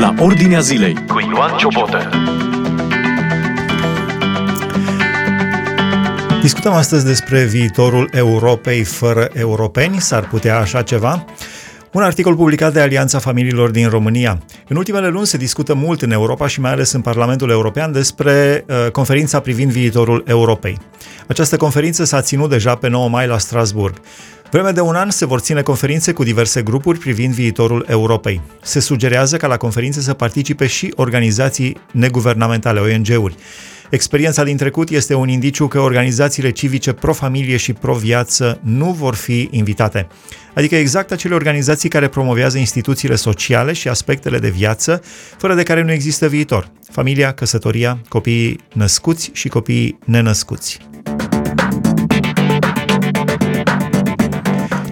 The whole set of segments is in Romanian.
la Ordinea Zilei cu Ioan Ciobotă. Discutăm astăzi despre viitorul Europei fără europeni. S-ar putea așa ceva? Un articol publicat de Alianța Familiilor din România. În ultimele luni se discută mult în Europa și mai ales în Parlamentul European despre uh, conferința privind viitorul Europei. Această conferință s-a ținut deja pe 9 mai la Strasburg. Vreme de un an se vor ține conferințe cu diverse grupuri privind viitorul Europei. Se sugerează ca la conferințe să participe și organizații neguvernamentale, ONG-uri. Experiența din trecut este un indiciu că organizațiile civice pro-familie și pro-viață nu vor fi invitate. Adică exact acele organizații care promovează instituțiile sociale și aspectele de viață, fără de care nu există viitor. Familia, căsătoria, copiii născuți și copiii nenăscuți.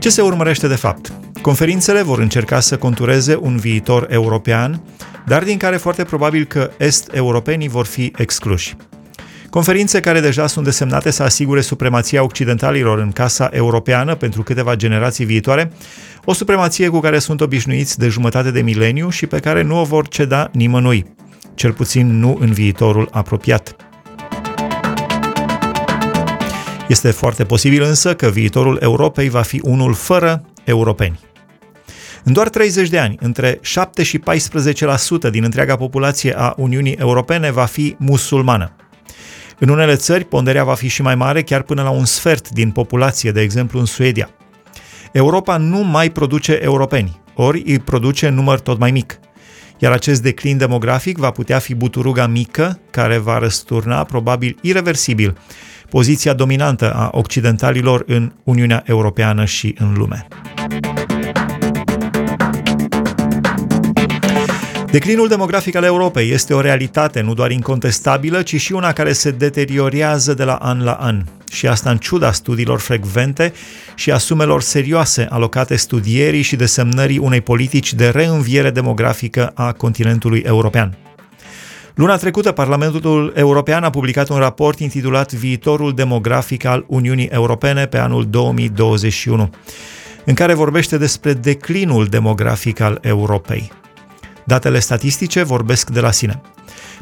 Ce se urmărește de fapt? Conferințele vor încerca să contureze un viitor european, dar din care foarte probabil că est-europenii vor fi excluși. Conferințe care deja sunt desemnate să asigure supremația occidentalilor în Casa Europeană pentru câteva generații viitoare, o supremație cu care sunt obișnuiți de jumătate de mileniu și pe care nu o vor ceda nimănui, cel puțin nu în viitorul apropiat. Este foarte posibil însă că viitorul Europei va fi unul fără europeni. În doar 30 de ani, între 7 și 14% din întreaga populație a Uniunii Europene va fi musulmană. În unele țări, ponderea va fi și mai mare, chiar până la un sfert din populație, de exemplu în Suedia. Europa nu mai produce europeni, ori îi produce în număr tot mai mic. Iar acest declin demografic va putea fi buturuga mică, care va răsturna, probabil irreversibil, poziția dominantă a occidentalilor în Uniunea Europeană și în lume. Declinul demografic al Europei este o realitate nu doar incontestabilă, ci și una care se deteriorează de la an la an. Și asta în ciuda studiilor frecvente și a sumelor serioase alocate studierii și desemnării unei politici de reînviere demografică a continentului european. Luna trecută, Parlamentul European a publicat un raport intitulat Viitorul demografic al Uniunii Europene pe anul 2021, în care vorbește despre declinul demografic al Europei. Datele statistice vorbesc de la sine.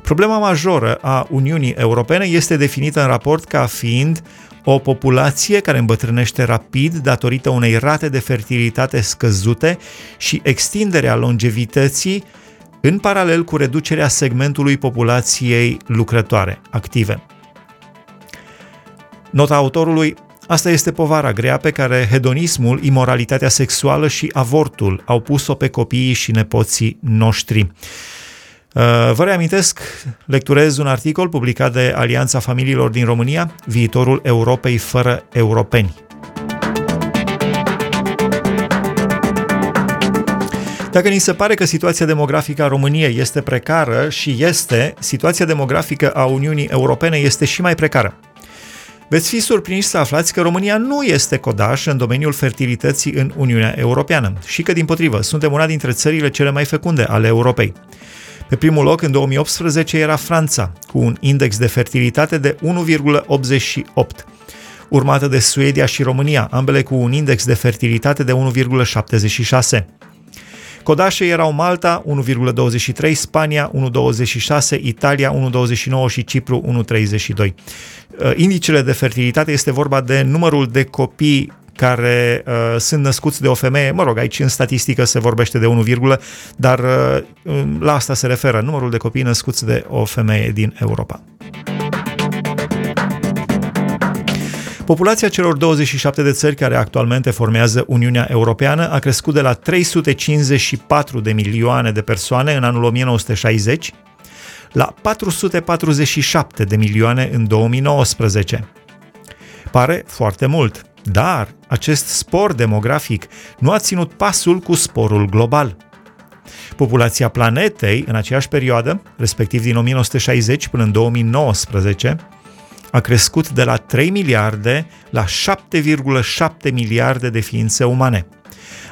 Problema majoră a Uniunii Europene este definită în raport ca fiind o populație care îmbătrânește rapid datorită unei rate de fertilitate scăzute și extinderea longevității în paralel cu reducerea segmentului populației lucrătoare, active. Nota autorului Asta este povara grea pe care hedonismul, imoralitatea sexuală și avortul au pus-o pe copiii și nepoții noștri. Uh, vă reamintesc, lecturez un articol publicat de Alianța Familiilor din România, Viitorul Europei fără europeni. Dacă ni se pare că situația demografică a României este precară și este, situația demografică a Uniunii Europene este și mai precară. Veți fi surprinși să aflați că România nu este codaș în domeniul fertilității în Uniunea Europeană și că, din potrivă, suntem una dintre țările cele mai fecunde ale Europei. Pe primul loc, în 2018, era Franța, cu un index de fertilitate de 1,88, urmată de Suedia și România, ambele cu un index de fertilitate de 1,76. Codașe erau Malta 1,23, Spania 1,26, Italia 1,29 și Cipru 1,32. Uh, indicele de fertilitate este vorba de numărul de copii care uh, sunt născuți de o femeie, mă rog, aici în statistică se vorbește de 1, dar uh, la asta se referă numărul de copii născuți de o femeie din Europa. Populația celor 27 de țări care actualmente formează Uniunea Europeană a crescut de la 354 de milioane de persoane în anul 1960 la 447 de milioane în 2019. Pare foarte mult, dar acest spor demografic nu a ținut pasul cu sporul global. Populația planetei în aceeași perioadă, respectiv din 1960 până în 2019, a crescut de la 3 miliarde la 7,7 miliarde de ființe umane.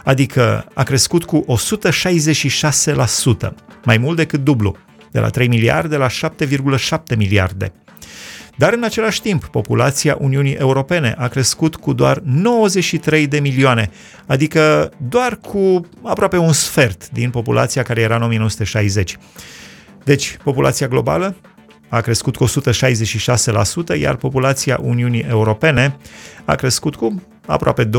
Adică a crescut cu 166%, mai mult decât dublu, de la 3 miliarde la 7,7 miliarde. Dar în același timp, populația Uniunii Europene a crescut cu doar 93 de milioane, adică doar cu aproape un sfert din populația care era în 1960. Deci, populația globală a crescut cu 166%, iar populația Uniunii Europene a crescut cu aproape 25%.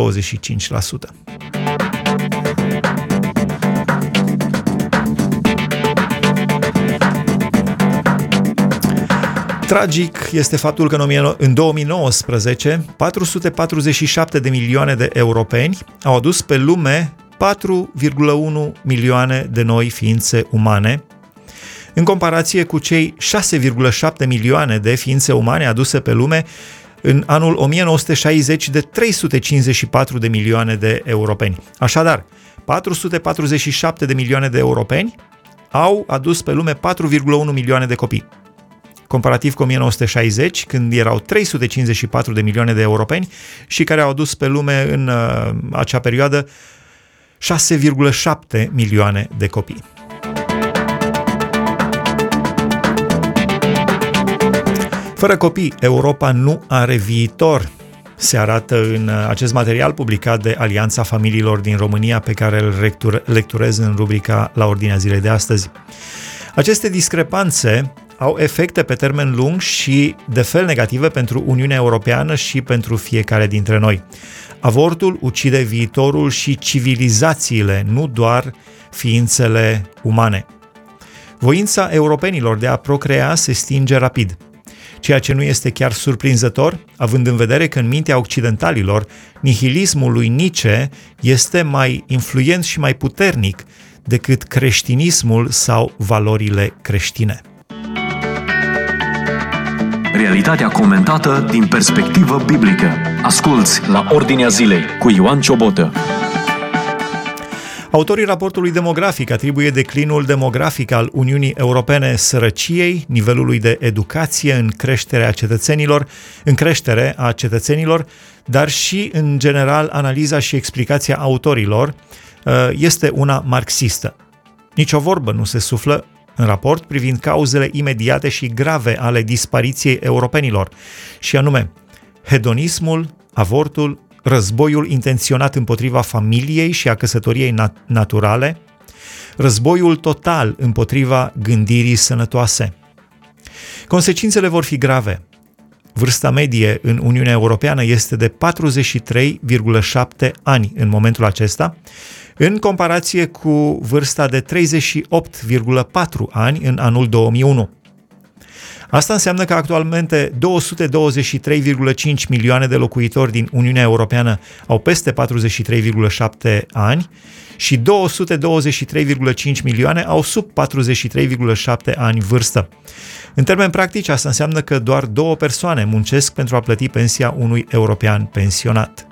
Tragic este faptul că în 2019 447 de milioane de europeni au adus pe lume 4,1 milioane de noi ființe umane, în comparație cu cei 6,7 milioane de ființe umane aduse pe lume în anul 1960 de 354 de milioane de europeni. Așadar, 447 de milioane de europeni au adus pe lume 4,1 milioane de copii comparativ cu 1960, când erau 354 de milioane de europeni și care au adus pe lume în uh, acea perioadă 6,7 milioane de copii. Fără copii, Europa nu are viitor, se arată în uh, acest material publicat de Alianța Familiilor din România, pe care îl lecturez în rubrica La Ordinea Zilei de astăzi. Aceste discrepanțe au efecte pe termen lung și de fel negative pentru Uniunea Europeană și pentru fiecare dintre noi. Avortul ucide viitorul și civilizațiile, nu doar ființele umane. Voința europenilor de a procrea se stinge rapid, ceea ce nu este chiar surprinzător, având în vedere că în mintea occidentalilor nihilismul lui Nietzsche este mai influent și mai puternic decât creștinismul sau valorile creștine. Realitatea comentată din perspectivă biblică. Asculți la Ordinea Zilei cu Ioan Ciobotă. Autorii raportului demografic atribuie declinul demografic al Uniunii Europene sărăciei, nivelului de educație în creșterea cetățenilor, în creștere a cetățenilor, dar și, în general, analiza și explicația autorilor uh, este una marxistă. Nici o vorbă nu se suflă în raport privind cauzele imediate și grave ale dispariției europenilor, și anume hedonismul, avortul, războiul intenționat împotriva familiei și a căsătoriei nat- naturale, războiul total împotriva gândirii sănătoase. Consecințele vor fi grave. Vârsta medie în Uniunea Europeană este de 43,7 ani în momentul acesta, în comparație cu vârsta de 38,4 ani în anul 2001. Asta înseamnă că actualmente 223,5 milioane de locuitori din Uniunea Europeană au peste 43,7 ani și 223,5 milioane au sub 43,7 ani vârstă. În termeni practici, asta înseamnă că doar două persoane muncesc pentru a plăti pensia unui european pensionat.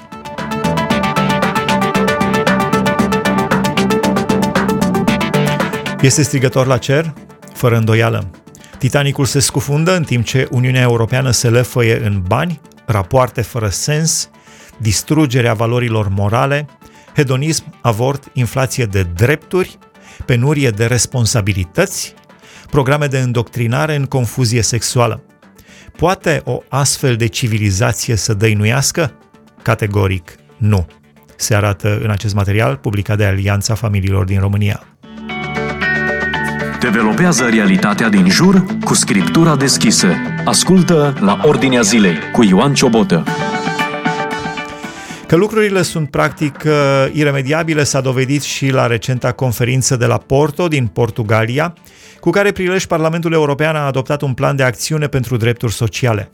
Este strigător la cer? Fără îndoială. Titanicul se scufundă în timp ce Uniunea Europeană se lăfăie în bani, rapoarte fără sens, distrugerea valorilor morale, hedonism, avort, inflație de drepturi, penurie de responsabilități, programe de îndoctrinare în confuzie sexuală. Poate o astfel de civilizație să dăinuiască? Categoric nu. Se arată în acest material publicat de Alianța Familiilor din România. Developează realitatea din jur cu scriptura deschisă. Ascultă la Ordinea Zilei cu Ioan Ciobotă. Că lucrurile sunt practic uh, iremediabile s-a dovedit și la recenta conferință de la Porto din Portugalia, cu care prilej Parlamentul European a adoptat un plan de acțiune pentru drepturi sociale.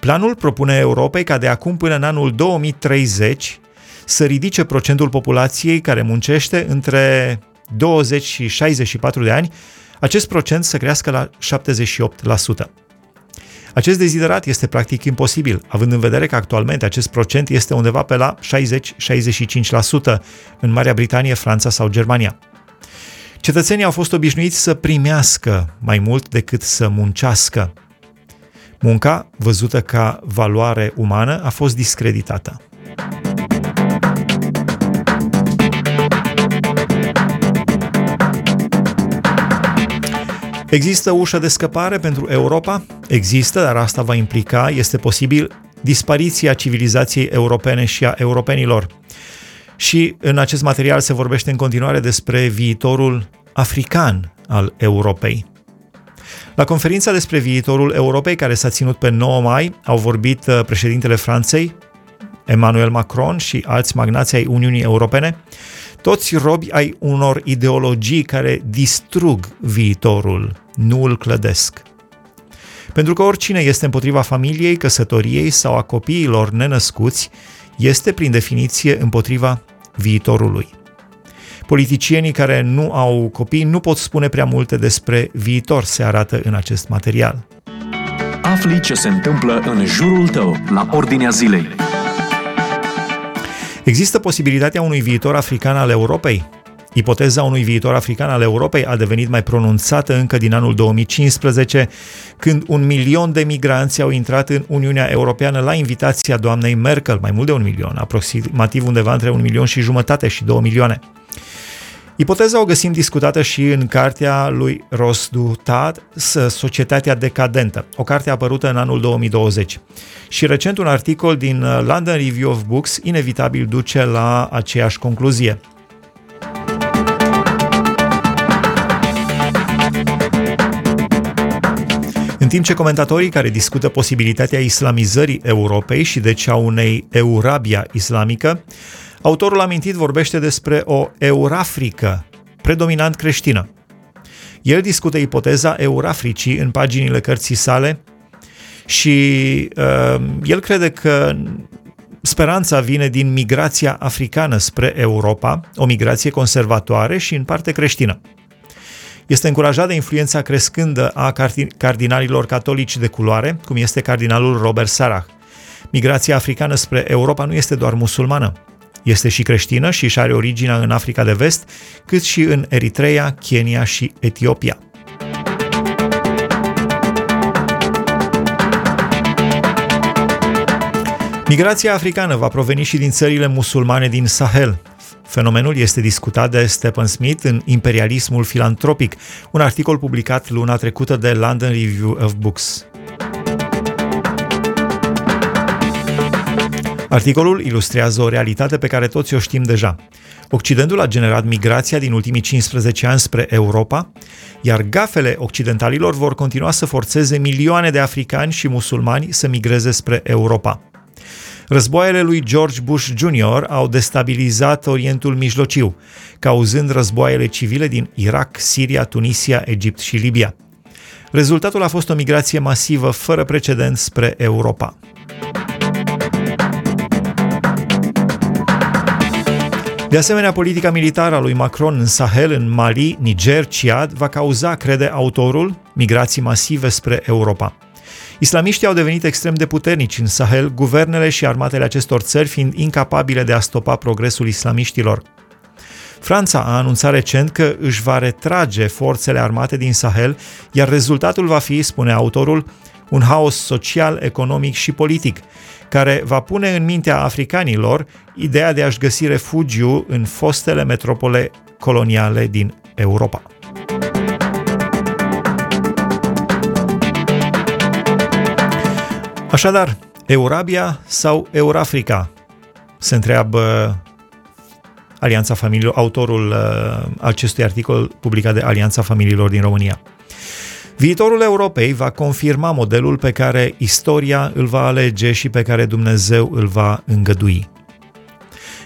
Planul propune Europei ca de acum până în anul 2030 să ridice procentul populației care muncește între 20 și 64 de ani, acest procent să crească la 78%. Acest deziderat este practic imposibil, având în vedere că actualmente acest procent este undeva pe la 60-65% în Marea Britanie, Franța sau Germania. Cetățenii au fost obișnuiți să primească mai mult decât să muncească. Munca, văzută ca valoare umană, a fost discreditată. Există ușă de scăpare pentru Europa? Există, dar asta va implica, este posibil, dispariția civilizației europene și a europenilor. Și în acest material se vorbește în continuare despre viitorul african al Europei. La conferința despre viitorul Europei, care s-a ținut pe 9 mai, au vorbit uh, președintele Franței, Emmanuel Macron și alți magnați ai Uniunii Europene, toți robi ai unor ideologii care distrug viitorul, nu îl clădesc. Pentru că oricine este împotriva familiei, căsătoriei sau a copiilor nenăscuți, este prin definiție împotriva viitorului. Politicienii care nu au copii nu pot spune prea multe despre viitor, se arată în acest material. Afli ce se întâmplă în jurul tău, la ordinea zilei. Există posibilitatea unui viitor african al Europei? Ipoteza unui viitor african al Europei a devenit mai pronunțată încă din anul 2015, când un milion de migranți au intrat în Uniunea Europeană la invitația doamnei Merkel, mai mult de un milion, aproximativ undeva între un milion și jumătate și două milioane. Ipoteza o găsim discutată și în cartea lui Rosdutat, Societatea Decadentă, o carte apărută în anul 2020. Și recent un articol din uh, London Review of Books inevitabil duce la aceeași concluzie. În timp ce comentatorii care discută posibilitatea islamizării Europei și deci a unei Eurabia islamică, autorul amintit vorbește despre o Eurafrică predominant creștină. El discută ipoteza Eurafricii în paginile cărții sale și uh, el crede că speranța vine din migrația africană spre Europa, o migrație conservatoare și în parte creștină. Este încurajat de influența crescândă a cardinalilor catolici de culoare, cum este cardinalul Robert Sarah. Migrația africană spre Europa nu este doar musulmană. Este și creștină și își are originea în Africa de Vest, cât și în Eritrea, Kenya și Etiopia. Migrația africană va proveni și din țările musulmane din Sahel. Fenomenul este discutat de Stephen Smith în Imperialismul filantropic, un articol publicat luna trecută de London Review of Books. Articolul ilustrează o realitate pe care toți o știm deja. Occidentul a generat migrația din ultimii 15 ani spre Europa, iar gafele occidentalilor vor continua să forțeze milioane de africani și musulmani să migreze spre Europa. Războaiele lui George Bush Jr. au destabilizat Orientul Mijlociu, cauzând războaiele civile din Irak, Siria, Tunisia, Egipt și Libia. Rezultatul a fost o migrație masivă fără precedent spre Europa. De asemenea, politica militară a lui Macron în Sahel, în Mali, Niger, Ciad va cauza, crede autorul, migrații masive spre Europa. Islamiștii au devenit extrem de puternici în Sahel, guvernele și armatele acestor țări fiind incapabile de a stopa progresul islamiștilor. Franța a anunțat recent că își va retrage forțele armate din Sahel, iar rezultatul va fi, spune autorul, un haos social, economic și politic, care va pune în mintea africanilor ideea de a-și găsi refugiu în fostele metropole coloniale din Europa. Așadar, Eurabia sau Eurafrica? Se întreabă Alianța Familiilor, autorul uh, acestui articol publicat de Alianța Familiilor din România. Viitorul Europei va confirma modelul pe care istoria îl va alege și pe care Dumnezeu îl va îngădui.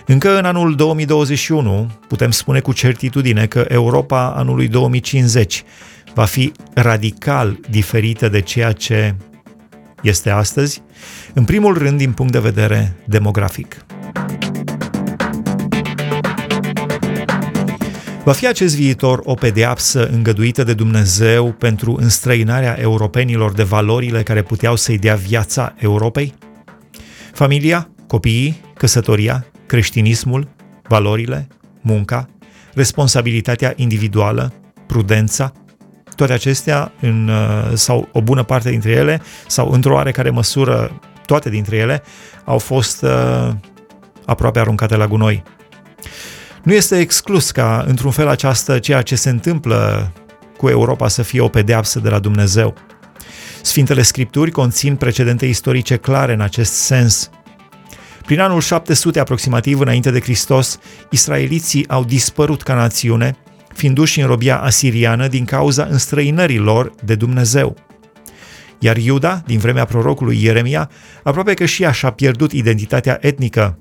Încă în anul 2021 putem spune cu certitudine că Europa anului 2050 va fi radical diferită de ceea ce este astăzi, în primul rând din punct de vedere demografic. Va fi acest viitor o pedeapsă îngăduită de Dumnezeu pentru înstrăinarea europenilor de valorile care puteau să-i dea viața Europei? Familia, copiii, căsătoria, creștinismul, valorile, munca, responsabilitatea individuală, prudența, toate acestea, în, uh, sau o bună parte dintre ele, sau într-o oarecare măsură toate dintre ele, au fost uh, aproape aruncate la gunoi. Nu este exclus ca, într-un fel, această, ceea ce se întâmplă cu cu Europa să fie o pedeapsă de la Dumnezeu. Sfintele Scripturi conțin precedente istorice clare în acest sens. Prin anul 700 aproximativ înainte de Hristos, israeliții au dispărut ca națiune, fiind duși în robia asiriană din cauza înstrăinării lor de Dumnezeu. Iar Iuda, din vremea prorocului Ieremia, aproape că și ea și-a pierdut identitatea etnică,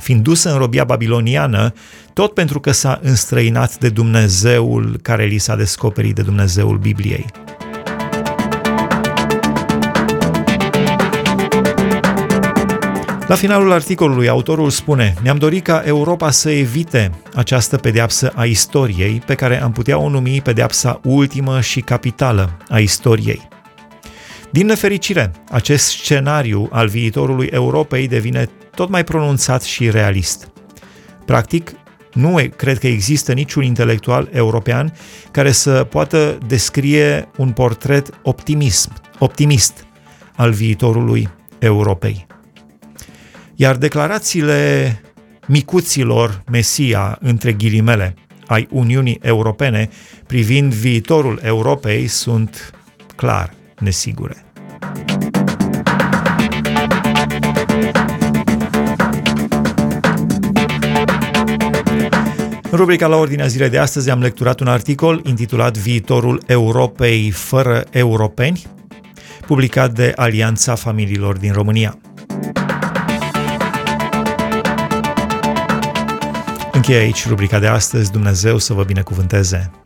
fiind dusă în robia babiloniană, tot pentru că s-a înstrăinat de Dumnezeul care li s-a descoperit de Dumnezeul Bibliei. La finalul articolului, autorul spune Ne-am dorit ca Europa să evite această pedeapsă a istoriei, pe care am putea o numi pedeapsa ultimă și capitală a istoriei. Din nefericire, acest scenariu al viitorului Europei devine tot mai pronunțat și realist. Practic, nu cred că există niciun intelectual european care să poată descrie un portret optimism, optimist al viitorului Europei. Iar declarațiile micuților Mesia, între ghilimele, ai Uniunii Europene privind viitorul Europei sunt clar nesigure. În rubrica la ordinea zilei de astăzi am lecturat un articol intitulat Viitorul Europei fără europeni, publicat de Alianța Familiilor din România. Încheie aici rubrica de astăzi. Dumnezeu să vă binecuvânteze!